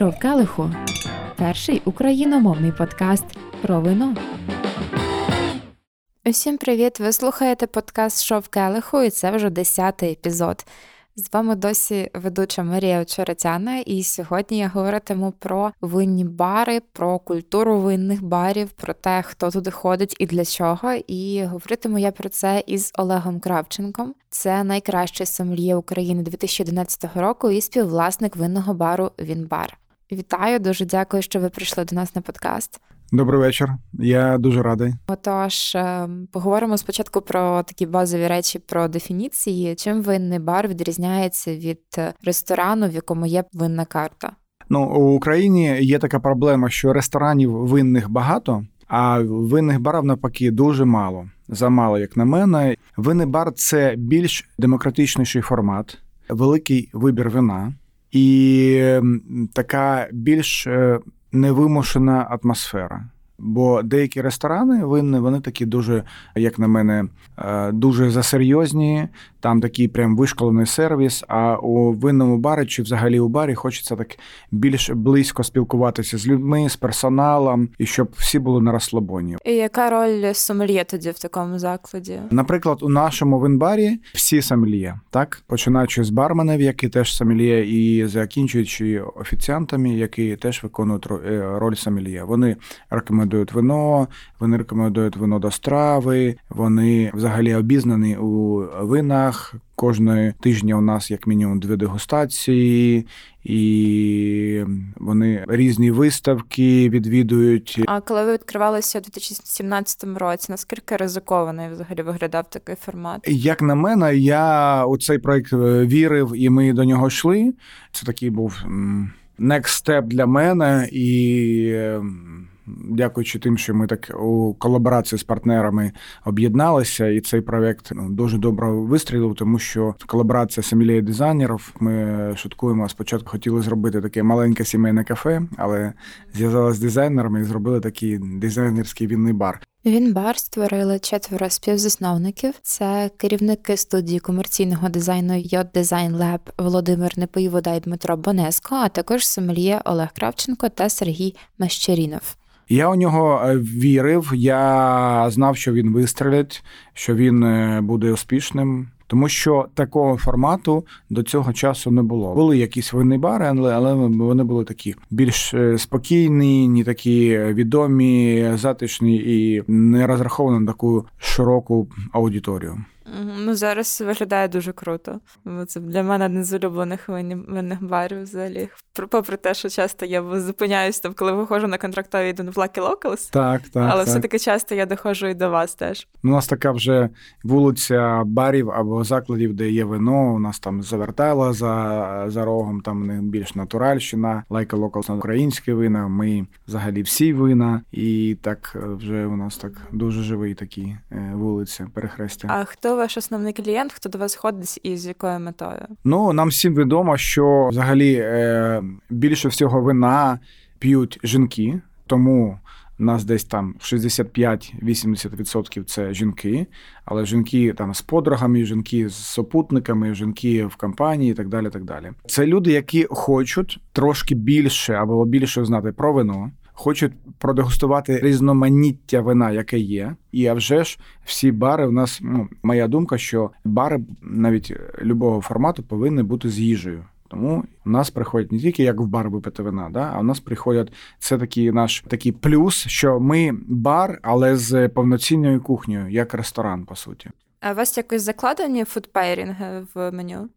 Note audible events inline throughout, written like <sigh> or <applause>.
Шов Келиху перший україномовний подкаст про вино. Усім привіт! Ви слухаєте подкаст Шов Келиху, і це вже десятий епізод. З вами досі ведуча Марія Очеретяна, і сьогодні я говоритиму про винні бари, про культуру винних барів, про те, хто туди ходить і для чого. І говоритиму я про це із Олегом Кравченком. Це найкращий сомельє України 2011 року і співвласник винного бару Вінбар. Вітаю, дуже дякую, що ви прийшли до нас на подкаст. Добрий вечір, я дуже радий. Отож, ем, поговоримо спочатку про такі базові речі про дефініції. Чим винний бар відрізняється від ресторану, в якому є винна карта? Ну у Україні є така проблема, що ресторанів винних багато, а винних барів навпаки дуже мало. Замало, як на мене. Винний бар це більш демократичніший формат, великий вибір вина і така більш е, невимушена атмосфера. Бо деякі ресторани винні, вони такі дуже, як на мене, е, дуже засерйозні. Там такий прям вишколений сервіс. А у винному барі чи взагалі у барі хочеться так більш близько спілкуватися з людьми, з персоналом, і щоб всі були на розслабоні. І яка роль сомельє тоді в такому закладі? Наприклад, у нашому винбарі всі сомельє, так починаючи з барменів, які теж сомельє, і закінчуючи офіціантами, які теж виконують е, роль сомельє. Вони рекомендують вино, вони рекомендують вино до страви, вони взагалі обізнані у винах гостях. Кожної тижня у нас як мінімум дві дегустації, і вони різні виставки відвідують. А коли ви відкривалися у 2017 році, наскільки ризикований взагалі виглядав такий формат? Як на мене, я у цей проект е, вірив, і ми до нього йшли. Це такий був next step для мене і. Дякуючи тим, що ми так у колаборації з партнерами об'єдналися, і цей проект ну, дуже добре вистрілив, тому що колаборація сомельє дизайнерів. Ми шуткуємо. Спочатку хотіли зробити таке маленьке сімейне кафе, але зв'язалися з дизайнерами і зробили такий дизайнерський вінний бар. Він бар створили четверо співзасновників. Це керівники студії комерційного дизайну Йод Дизайн Леб Володимир Непоївода і Дмитро Бонеско, а також сомельє Олег Кравченко та Сергій Мещерінов. Я у нього е, вірив, я знав, що він вистрелить, що він е, буде успішним. Тому що такого формату до цього часу не було. Були якісь винні бари, але але вони були такі більш е, спокійні, не такі відомі, затишні і не розраховані на таку широку аудиторію. Ну, зараз виглядає дуже круто. Це для мене один з улюблених винних барів взагалі. Попри те, що часто я зупиняюсь там, коли виходжу на контрактові йду в Lucky Locals. Так, так. Але так. все-таки часто я доходжу і до вас теж. У нас така вже вулиця барів або закладів, де є вино. У нас там завертала за за рогом, там не більш натуральщина, Like Locals українське вина. Ми взагалі всі вина. І так вже у нас так дуже живий такі е, вулиця, перехрестя. А хто ваш основний клієнт, хто до вас ходить і з якою метою? Ну нам всім відомо, що взагалі е, більше всього вина п'ють жінки, тому. Нас десь там 65-80% це жінки, але жінки там з подругами, жінки з супутниками, жінки в компанії і так далі. так далі. Це люди, які хочуть трошки більше або більше знати про вино, хочуть продегустувати різноманіття вина, яке є. І а вже ж всі бари у нас, ну моя думка, що бари навіть любого формату повинні бути з їжею. Тому у нас приходять не тільки як в бар випити вина, да, а у нас приходять це такий наш такий плюс, що ми бар, але з повноцінною кухнею, як ресторан, по суті. А у вас якось закладені фудпейрінги в меню?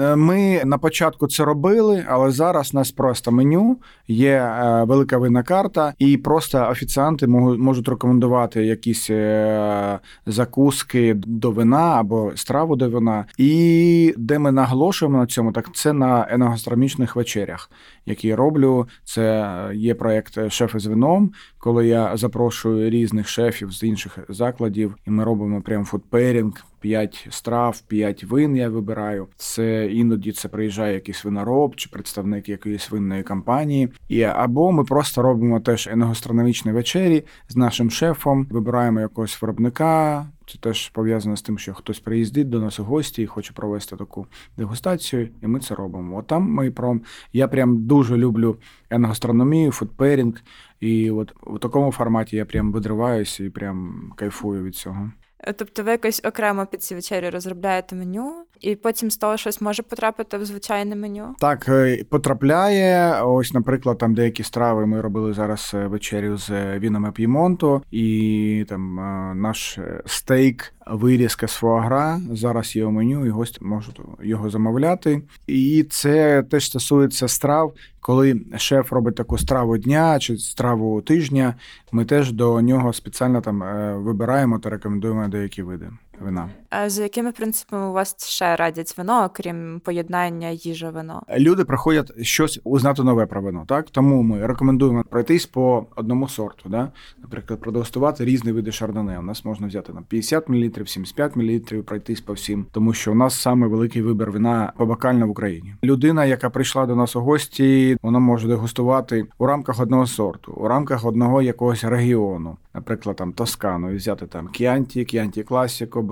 Е, ми на початку це робили, але зараз у нас просто меню, є е, велика винна карта, і просто офіціанти можуть рекомендувати якісь е, закуски до вина або страву до вина. І де ми наголошуємо на цьому, так це на еногастрономічних вечерях, які я роблю. Це є проєкт Шефи з вином, коли я запрошую різних шефів з інших закладів, і ми робимо прям food pairing 5 страв, 5 вин я вибираю. Це іноді це приїжджає якийсь винороб чи представник якоїсь винної компанії. І або ми просто робимо теж еногастрономічні вечері з нашим шефом, вибираємо якогось виробника. Це теж пов'язано з тим, що хтось приїздить до нас у гості і хоче провести таку дегустацію, і ми це робимо. От там ми про я прям дуже люблю еногастрономію, фудперінг, і от у такому форматі я прям видриваюся і прям кайфую від цього. Тобто ви якось окремо під ці вечері розробляєте меню, і потім з того щось може потрапити в звичайне меню? Так, е, потрапляє. Ось, наприклад, там деякі страви ми робили зараз е, вечерю з вінами П'ємонту, і там наш стейк вирізка з фуагра. Зараз є у меню, і гості можуть його замовляти. І це теж стосується страв. Коли шеф робить таку страву дня чи страву тижня, ми теж до нього спеціально там е, вибираємо та рекомендуємо деякі види вина. За якими принципами у вас ще радять вино, окрім поєднання їжа вино? Люди приходять щось узнати нове про вино. Так тому ми рекомендуємо пройтись по одному сорту. Да? Наприклад, продегустувати різні види шардоне. У нас можна взяти там 50 мл, 75 мл, пройтись по всім, тому що у нас саме великий вибір вина побакально в Україні. Людина, яка прийшла до нас у гості, вона може дегустувати у рамках одного сорту, у рамках одного якогось регіону, наприклад, там Тоскану, і взяти там Кіанті, Кіанті Класіко,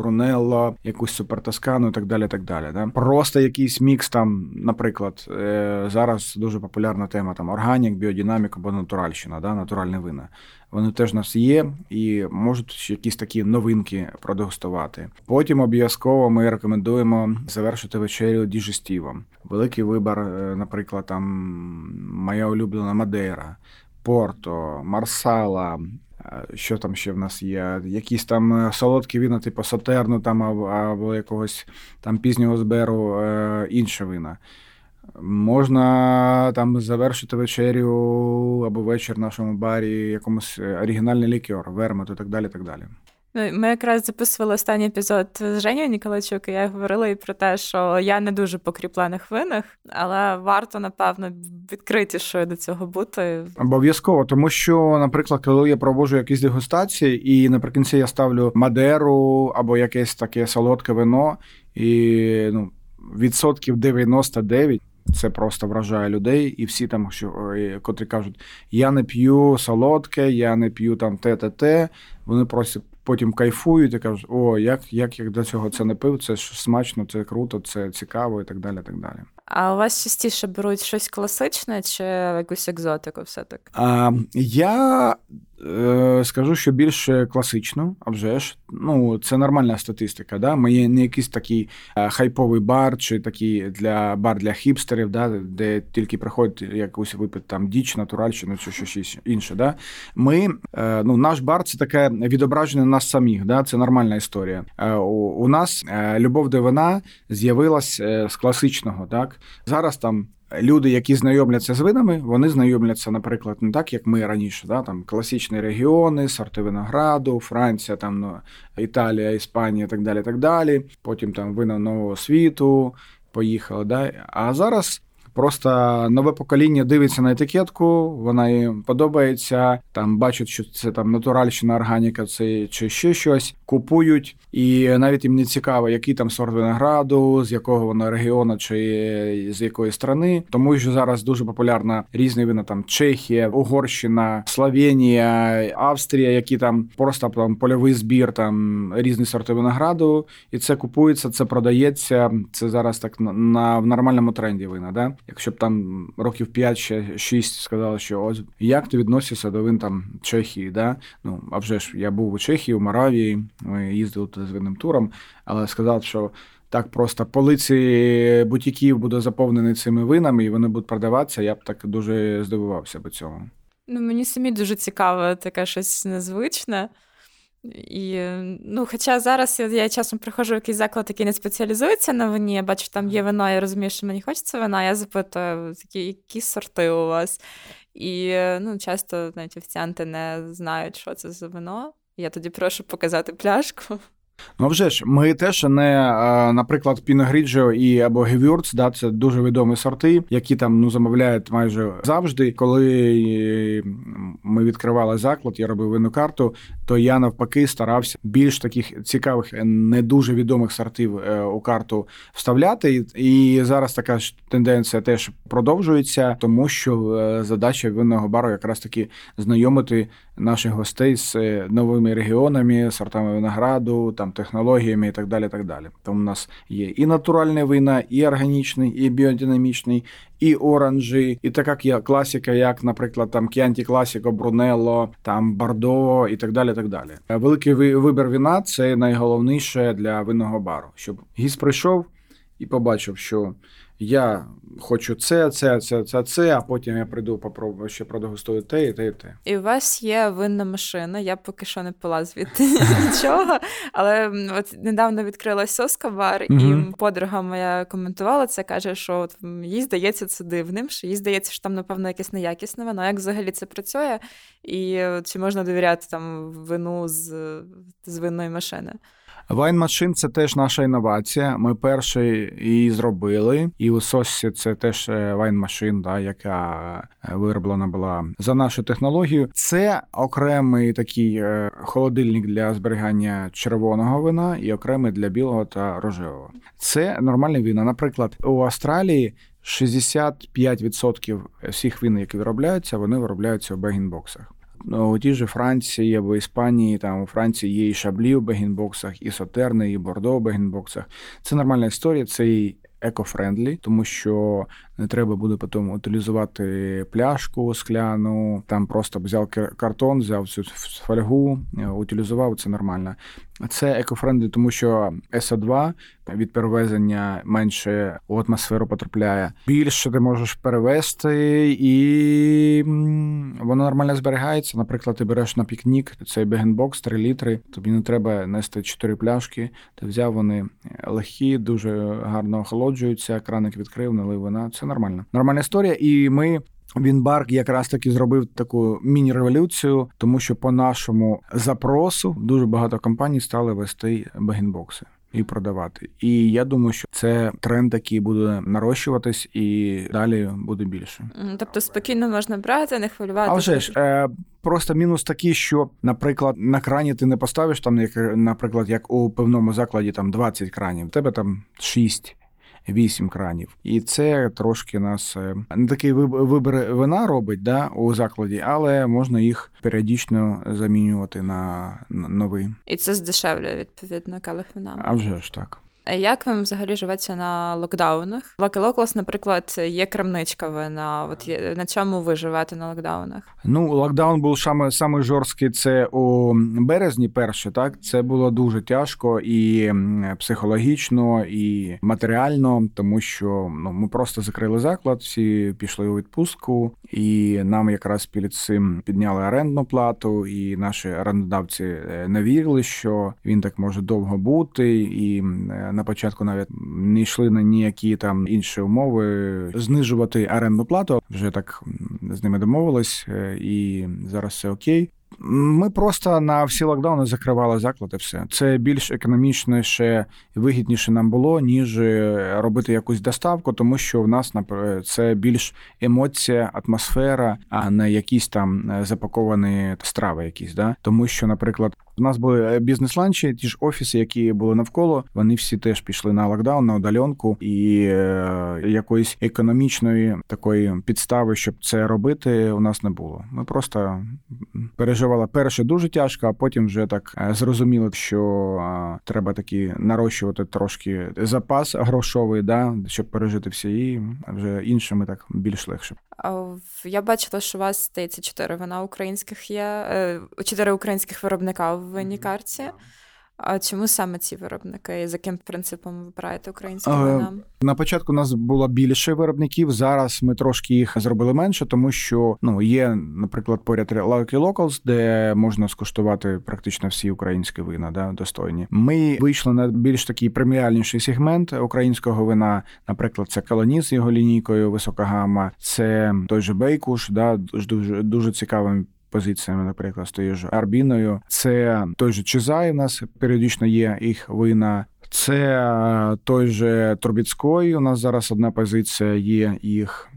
Брунелло, якусь супертоскану і так далі. так далі. Да? Просто якийсь мікс там, наприклад, е, зараз дуже популярна тема там органік, біодинамік або натуральщина, да? натуральне вина. Вони теж у нас є і можуть якісь такі новинки продегустувати. Потім обов'язково ми рекомендуємо завершити вечерю діжестівом. Великий вибір, е, наприклад, там моя улюблена Мадейра, Порто, Марсала, що там ще в нас є? Якісь там е, солодкі вина, типу Сотерну там або, якогось там пізнього зберу е, інше вина. Можна там завершити вечерю або вечір в нашому барі якомусь е, оригінальний лікер, вермет і так далі. так далі. Ну, ми якраз записували останній епізод з Женєю Ніколайчук, і я говорила і про те, що я не дуже по кріплених винах, але варто, напевно, відкритішою до цього бути. Обов'язково, тому що, наприклад, коли я проводжу якісь дегустації, і наприкінці я ставлю мадеру або якесь таке солодке вино, і ну, відсотків 99 це просто вражає людей, і всі там, що котрі кажуть, я не п'ю солодке, я не п'ю там те, те, те. Вони просто потім кайфують і кажуть, о, як як я до цього це не пив, це ж смачно, це круто, це цікаво і так далі. так далі. А у вас частіше беруть щось класичне чи якусь екзотику? все-таки? А, Я скажу, що більш класично, а вже ж. Ну, це нормальна статистика. Да? Ми є не якийсь такий е, хайповий бар, чи такий для бар для хіпстерів, да? де тільки приходить якусь випит там діч, натуральщину чи щось інше. Да? Ми, е, ну, Наш бар це таке відображення нас самих. Да? Це нормальна історія. У нас любов до вина з'явилась з класичного. Так? Зараз там люди, які знайомляться з винами, вони знайомляться, наприклад, не так, як ми раніше, да, там класичні регіони, сорти винограду, Франція, там ну, Італія, Іспанія, так далі. так далі. Потім там вина нового світу поїхали. Да? А зараз Просто нове покоління дивиться на етикетку, вона їм подобається. Там бачать, що це там натуральщина, органіка, це чи ще щось. Купують, і навіть їм не цікаво, який там сорт винограду, з якого воно регіону чи з якої страни. Тому що зараз дуже популярна різні вина там Чехія, Угорщина, Словенія, Австрія, які там просто там польовий збір, там різні сорти винограду, і це купується, це продається. Це зараз так на в нормальному тренді вина. Да? Якщо б там років 5-6 сказали, що ось як ти відносишся до вин там Чехії, да? Ну а вже ж я був у Чехії, у Моравії, ми їздили туди з винним туром, але сказав, що. Так, просто полиці бутіків буде заповнені цими винами, і вони будуть продаватися. Я б так дуже здивувався би цього. Ну мені самі дуже цікаво, таке щось незвичне. І, ну, Хоча зараз я, я часом приходжу в якийсь заклад, який не спеціалізується на вині, я бачу, там є вино, я розумію, що мені хочеться вина, я запитую, які, які сорти у вас. І ну, часто навіть офіціанти не знають, що це за вино. Я тоді прошу показати пляшку. Ну вже ж, ми теж не, наприклад, Піногріджо і або Гевюрц, да, це дуже відомі сорти, які там ну замовляють майже завжди. Коли ми відкривали заклад, я робив винну карту, то я навпаки старався більш таких цікавих, не дуже відомих сортів е, у карту вставляти. І зараз така ж тенденція теж продовжується, тому що е, задача винного бару якраз таки знайомити наших гостей з е, новими регіонами, сортами винограду, там технологіями і так далі. так далі. Тому у нас є і натуральна вина, і органічний, і біодинамічний, і оранжі, і така класика, як, наприклад, там Кіанті Класіко, Брунелло, там Бордо і так далі. так далі. Великий вибір віна це найголовніше для винного бару, щоб гість прийшов і побачив, що я хочу це, це, це, це, це, а потім я прийду попробую ще продегустую те, і те, і те. І у вас є винна машина. Я поки що не пила звідти <laughs> нічого. Але от недавно відкрилась соска бар, і подруга моя коментувала це, каже, що от їй здається це дивним, що їй здається, що там, напевно, якесь неякісне вино. Як взагалі це працює? І чи можна довіряти там вину з, з винної машини? Wine Machine це теж наша інновація. Ми перші її зробили, і у Сосі це теж Wine Machine, да, яка е, вироблена була за нашу технологію. Це окремий такий е, холодильник для зберігання червоного вина і окремий для білого та рожевого. Це нормальне вина. Наприклад, у Австралії. 65% всіх вин, які виробляються, вони виробляються у bag-in-box ах. Ну, у тій же Франції або Іспанії, там у Франції є і шаблі в bag-in-box ах, і сотерни, і бордо в bag-in-box ах. Це нормальна історія, це і eco-friendly, тому що не треба буде потім утилізувати пляшку скляну, там просто взяв картон, взяв цю фольгу, е, утилізував це нормально. Це eco-friendly, тому що СО2 від перевезення менше у атмосферу потрапляє. Більше ти можеш перевезти, і воно нормально зберігається. Наприклад, ти береш на пікнік цей bag-in-box 3 літри. Тобі не треба нести 4 пляшки. Ти взяв вони легкі, дуже гарно охолоджуються. Краник відкрив, налив вина. Це нормально. Нормальна історія, і ми. Вінбарк якраз таки зробив таку міні-революцію, тому що по нашому запросу дуже багато компаній стали вести багінбокси і продавати. І я думаю, що це тренд, який буде нарощуватись, і далі буде більше. Тобто спокійно можна брати, не хвилювати. А вже ж е, просто мінус такий, що, наприклад, на крані ти не поставиш там, як наприклад, як у певному закладі там 20 кранів, в тебе там 6 вісім кранів. І це трошки нас е, не такий вибір вина робить да, у закладі, але можна їх періодично замінювати на новий. І це здешевлює відповідно келих вина. А вже ж так. Як вам взагалі живеться на локдаунах? Лаки Локлас, наприклад, є крамничка вина. От на чому ви живете на локдаунах? Ну, локдаун був саме саме жорсткий. Це у березні. Перше, так це було дуже тяжко і психологічно, і матеріально, тому що ну ми просто закрили заклад, всі пішли у відпустку, і нам якраз перед цим підняли орендну плату, і наші орендодавці е, не вірили, що він так може довго бути і на початку навіть не йшли на ніякі там інші умови знижувати орендну плату. Вже так з ними домовились, е, і зараз все окей. Ми просто на всі локдауни закривали заклади. Все це більш економічніше і вигідніше нам було, ніж е, робити якусь доставку, тому що в нас це більш емоція, атмосфера, а не якісь там е, запаковані страви. Якісь да тому, що, наприклад. У нас були е, бізнес-ланчі, ті ж офіси, які були навколо. Вони всі теж пішли на локдаун, на удаленку, і е, якоїсь економічної такої підстави, щоб це робити, у нас не було. Ми просто переживали перше дуже тяжко, а потім вже так е, зрозуміли, що треба таки нарощувати трошки запас грошовий, да, щоб пережити всі, і вже іншими так більш легше. Я бачила, що у вас здається чотири вина українських є, е, чотири українських виробника в винній карті. А чому саме ці виробники? І за яким принципом вибираєте українські вина? На початку у нас було більше виробників. Зараз ми трошки їх зробили менше, тому що ну є, наприклад, поряд Lucky Locals, де можна скуштувати практично всі українські вина, да, достойні. Ми вийшли на більш такий преміальніший сегмент українського вина. Наприклад, це Колоніс з його лінійкою висока гама, це той же Бейкуш, да, дуже дуже цікавим позиціями, наприклад, з ж Арбіною. Це той же Чизай у нас періодично є їх вина. Це е, той же Турбіцької. У нас зараз одна позиція є їх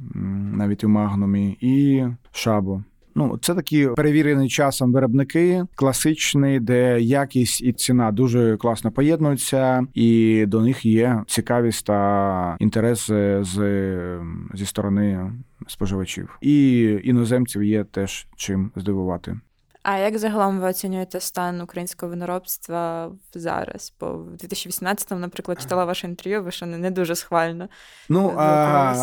навіть у Магнумі, і Шабу. Ну, це такі перевірені часом виробники, класичні, де якість і ціна дуже класно поєднуються, і до них є цікавість та інтерес з зі сторони споживачів. І іноземців є теж чим здивувати. А як загалом ви оцінюєте стан українського виноробства зараз? Бо в 2018-му, наприклад, читала ваше інтерв'ю, ви ще не дуже схвально. Ну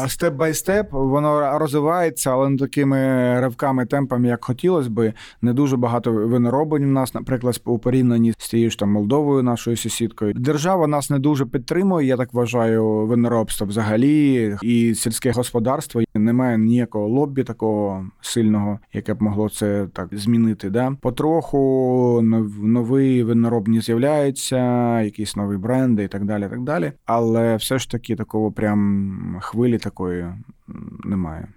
степ бай степ воно розвивається, але не такими ривками темпами, як хотілося би. Не дуже багато виноробень у нас, наприклад, у порівнянні з тією ж там Молдовою, нашою сусідкою. Держава нас не дуже підтримує. Я так вважаю, виноробство взагалі і сільське господарство. Немає ніякого лоббі такого сильного, яке б могло це так змінити робити. Да? Потроху нові виноробні з'являються, якісь нові бренди і так далі. так далі. Але все ж таки такого прям хвилі такої немає.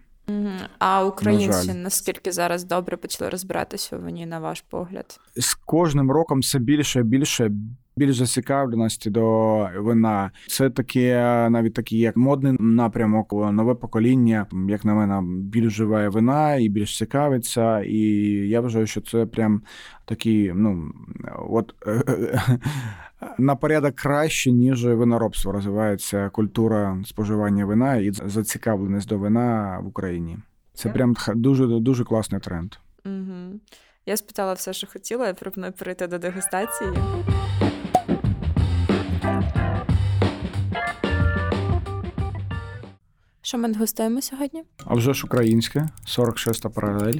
А українці на наскільки зараз добре почали розбиратися Вони на ваш погляд? З кожним роком все більше і більше більш зацікавленості до вина. Це таке навіть такий як модний напрямок, нове покоління, як на мене, більш живе вина і більш цікавиться. І я вважаю, що це прям такий, ну от. <laughs> На порядок краще, ніж виноробство розвивається культура споживання вина і зацікавленість до вина в Україні. Це прям дуже дуже класний тренд. Угу. Я спитала все, що хотіла. Я пропоную перейти до дегустації. Що ми дегустуємо сьогодні? А вже ж українське, 46-та паралель.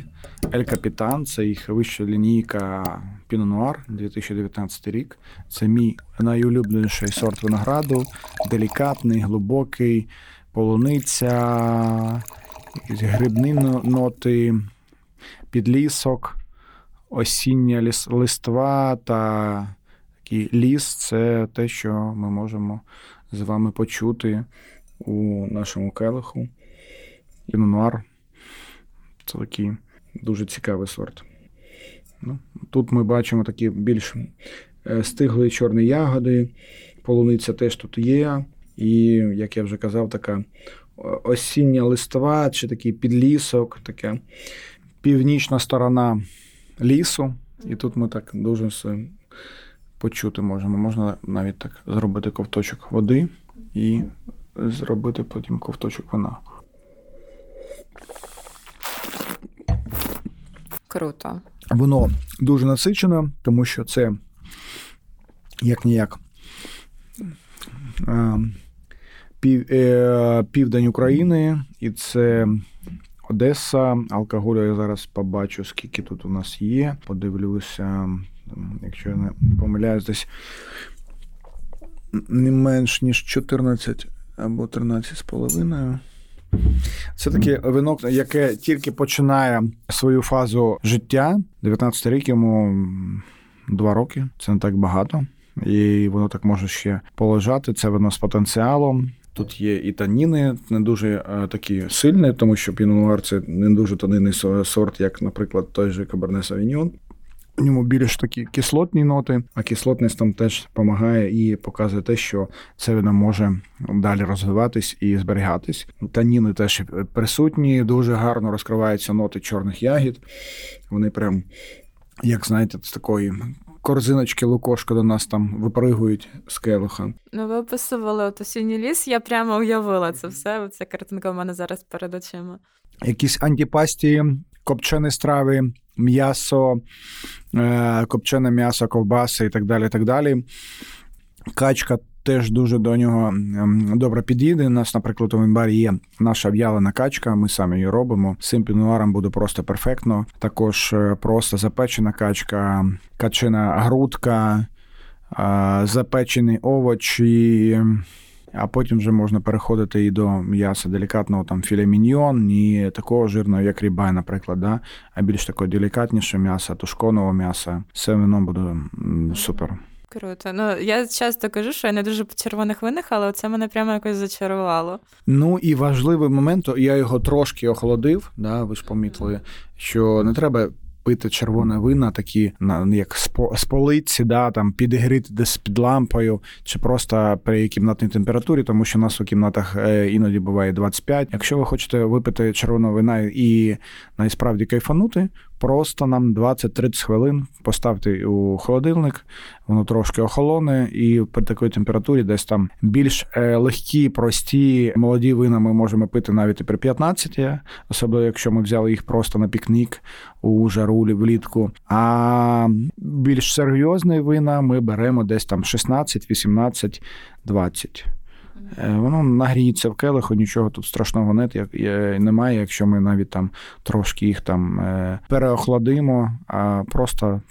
Ель Капітан це їх вища лінійка Pinot Noir 2019 рік. Це мій найулюбленіший сорт винограду, делікатний, глибокий, полуниця, грибні ноти, підлісок, осіння листва та такий ліс це те, що ми можемо з вами почути у нашому келиху. Інонуар. Це такий дуже цікавий сорт. Ну, Тут ми бачимо такі більш е, стиглі чорні ягоди, полуниця теж тут є. І, як я вже казав, така осіння листва чи такий підлісок, така північна сторона лісу. І тут ми так дуже все почути можемо. Можна навіть так зробити ковточок води і зробити потім ковточок вина. Круто. Воно дуже насичене, тому що це як ніяк пів, е, південь України, і це Одеса. Алкоголю я зараз побачу, скільки тут у нас є. Подивлюся, якщо я не помиляюсь, десь не менш ніж 14 або 13,5. Це таке вино, яке тільки починає свою фазу життя. 19 рік йому 2 роки, це не так багато. І воно так може ще полежати. Це вино з потенціалом. Тут є і таніни, не дуже а, такі сильні, тому що пінонуар це не дуже тонинний сорт, як, наприклад, той же Каберне Савіньон. У ньому більш такі кислотні ноти, а кислотність там теж допомагає і показує те, що це вино може далі розвиватись і зберігатись. Таніни теж присутні, дуже гарно розкриваються ноти чорних ягід. Вони прям, як знаєте, з такої. Корзиночки лукошка до нас там випригують з келиха. Ну, ви описували от осінній ліс, я прямо уявила це все. Ця картинка в мене зараз перед очима. Якісь антипастії, копчені страви, м'ясо, е, копчене м'ясо, ковбаси і так далі. так далі. Качка теж дуже до нього ем, добре підійде. У нас, наприклад, у Мінбарі є наша в'ялена качка, ми самі її робимо. З цим пінуаром буде просто перфектно. Також е, просто запечена качка, качина грудка, е, запечені овочі. А потім вже можна переходити і до м'яса делікатного там філе міньйон, не такого жирного, як рібай, наприклад, да? а більш такого делікатніше м'яса, тушконого м'яса. Все вино буде супер. Круто. Ну я часто кажу, що я не дуже по червоних винах, але це мене прямо якось зачарувало. Ну і важливий момент, я його трошки охолодив, да, ви ж помітили, що не треба пити червоне вина, такі на як з полиці, да, там підігріти десь під лампою, чи просто при кімнатній температурі, тому що у нас у кімнатах е, іноді буває 25. Якщо ви хочете випити червоного вина і насправді кайфанути, Просто нам 20-30 хвилин поставте у холодильник, воно трошки охолоне, і при такій температурі десь там більш е, легкі, прості молоді вина ми можемо пити навіть і при 15, особливо якщо ми взяли їх просто на пікнік у жарулі влітку. А більш серйозні вина ми беремо десь там 16, 18, 20. Е, воно нагріється в келиху, нічого тут страшного нет, як, немає, якщо ми навіть там трошки їх там е, переохладимо, а просто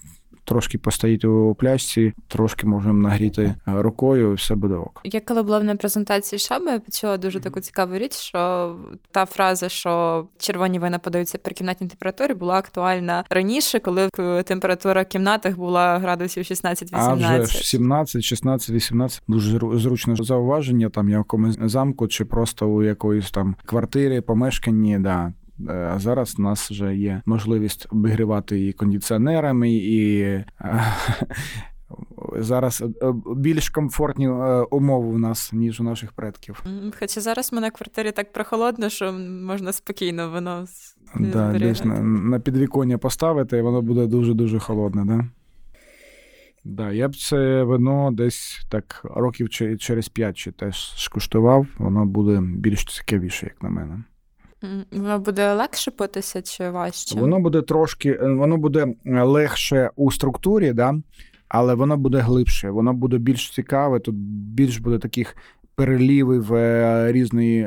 трошки постоїть у пляшці, трошки можемо нагріти рукою, і все буде ок. Я коли була на презентації шаби, я почула дуже таку цікаву річ, що та фраза, що червоні вина подаються при кімнатній температурі, була актуальна раніше, коли температура в кімнатах була градусів 16-18. А вже 17, 16, 18. Дуже зручне зауваження. Там якомусь замку чи просто у якоїсь там квартирі, помешканні, да. Е, а зараз у нас вже є можливість обігрівати і кондиціонерами, і е, <laughs> зараз е, більш комфортні умови у нас, ніж у наших предків. Хоча зараз в мене в квартирі так прохолодно, що можна спокійно воно да, десь на, на підвіконня поставити, і воно буде дуже-дуже холодне, да? Да, я б це вино десь так років через п'ять чи теж скуштував, воно буде більш цікавіше, як на мене. Воно буде легше питися чи важче? Воно буде трошки, е, воно буде е, легше у структурі, да? але воно буде глибше, воно буде більш цікаве, тут більш буде таких перелівів е, різної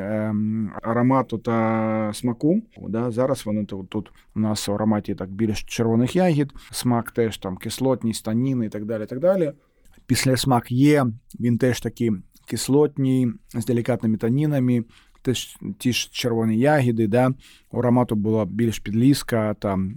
аромату та смаку. Да? Зараз воно тут, тут у нас в ароматі так більш червоних ягід, смак теж там кислотність, таніни і так далі. так далі. Після смак є, він теж такий кислотній, з делікатними танінами теж ті ж червоні ягіди, да? у аромату була більш підліска там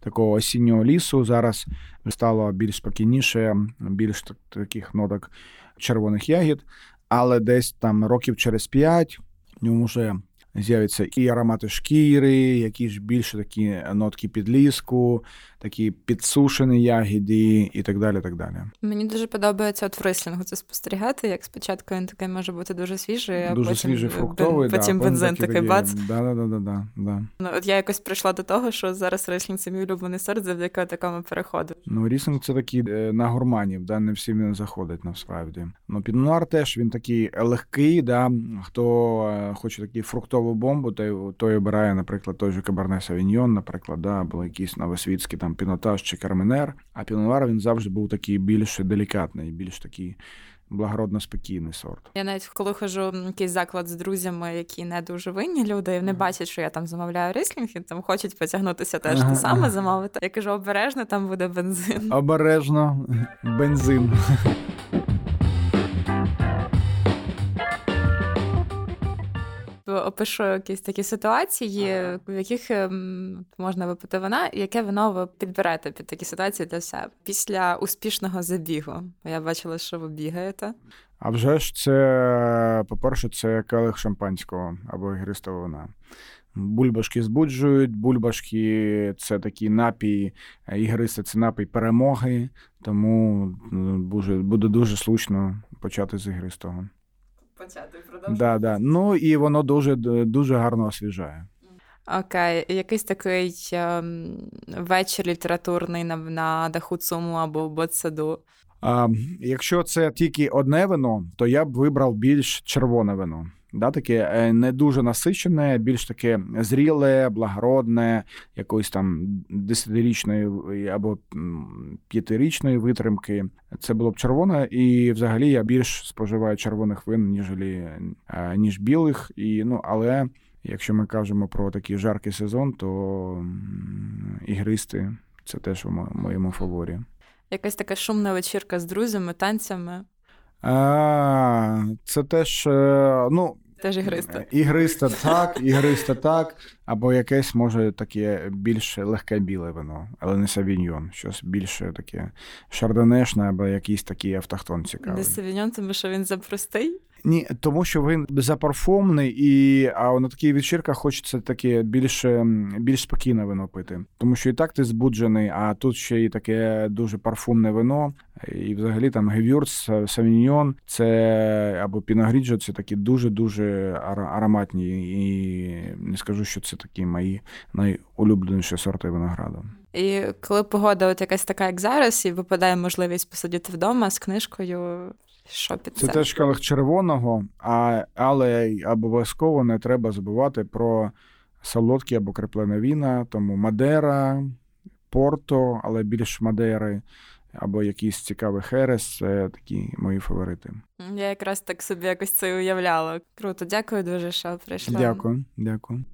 такого осіннього лісу. Зараз стало більш спокійніше, більш таких ноток червоних ягід, але десь там років через п'ять в ньому вже з'являться і аромати шкіри, якісь більше такі нотки підліску, такі підсушені ягіди і так далі. так далі. Мені дуже подобається от в рислінгу це спостерігати, як спочатку він такий може бути дуже свіжий, а дуже потім свіжий фруктовий, потім да, бензин такий, такий бац. Да, да, да, да, да. Ну, От я якось прийшла до того, що зараз рислінг це мій улюблений сорт завдяки такому переходу. Ну, ріслінг це такий е, на гурманів, да, не всі він заходить насправді. Ну, Пінуар теж він такий легкий, да, хто е, хоче такий фруктову бомбу, той, той обирає, наприклад, той же Кабарне Савіньйон, наприклад, да, або якийсь новосвітський там пінотаж чи карменер. А пінонуар він завжди був такий більш делікатний, більш такий. Благородно спокійний сорт. Я навіть коли хожу в якийсь заклад з друзями, які не дуже винні люди, і вони бачать, що я там замовляю рислінг, і там хочуть потягнутися теж те саме замовити. Я кажу, обережно там буде бензин. Обережно бензин. Опишу якісь такі ситуації, в яких ем, можна випити вина, яке вино ви підберете під такі ситуації для себе після успішного забігу. Я бачила, що ви бігаєте. А вже ж це, по-перше, це келих шампанського або ігристого вина. Бульбашки збуджують, бульбашки це такий напій, ігристи це напій перемоги, тому буде дуже слушно почати з ігристого почати продовжувати. Да, да. Ну і воно дуже дуже гарно освіжає. Окей, якийсь такий ем, вечір літературний на на даху цуму або в ботсаду. А, Якщо це тільки одне вино, то я б вибрав більш червоне вино да, таке е, не дуже насичене, більш таке зріле, благородне, якоїсь там десятирічної або п'ятирічної витримки. Це було б червоне, і взагалі я більш споживаю червоних вин, ніж, е, ніж білих. І, ну, Але якщо ми кажемо про такий жаркий сезон, то ігристи це теж у моєму фаворі. Якась така шумна вечірка з друзями, танцями. А, Це теж, е, ну. Теж ігриста. Ігриста так, ігриста так. Або якесь, може, таке більш легке біле вино, але не савіньйон. Щось більше таке шардонешне, або якийсь такий автохтон цікавий. Не савіньйон, тому що він запростий? Ні, тому що він запарфумний, і а на таких вечірках хочеться таке більш більш спокійне вино пити. Тому що і так ти збуджений, а тут ще й таке дуже парфумне вино. І взагалі там гевюрц, савіньйон, це або піногріджо, це такі дуже-дуже ароматні. І не скажу, що це такі мої найулюбленіші сорти винограду. І коли погода от якась така, як зараз, і випадає можливість посидіти вдома з книжкою, що під це? Це теж калих червоного, а, але обов'язково не треба забувати про солодкі або креплене віна, тому Мадера, Порто, але більш Мадери. Або якийсь цікавий херес, це такі мої фаворити. Я якраз так собі якось це уявляла. Круто, дякую дуже, що прийшла. Дякую, дякую.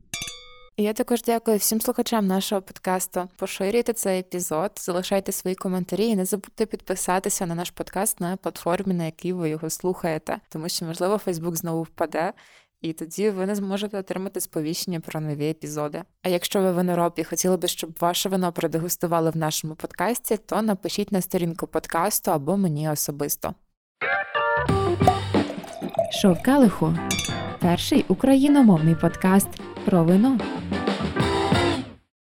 Я також дякую всім слухачам нашого подкасту. Поширюйте цей епізод, залишайте свої коментарі і не забудьте підписатися на наш подкаст на платформі, на якій ви його слухаєте, тому що, можливо, Фейсбук знову впаде. І тоді ви не зможете отримати сповіщення про нові епізоди. А якщо ви винороб хотіли би, щоб ваше вино продегустували в нашому подкасті, то напишіть на сторінку подкасту або мені особисто. Шов Калиху перший україномовний подкаст про вино.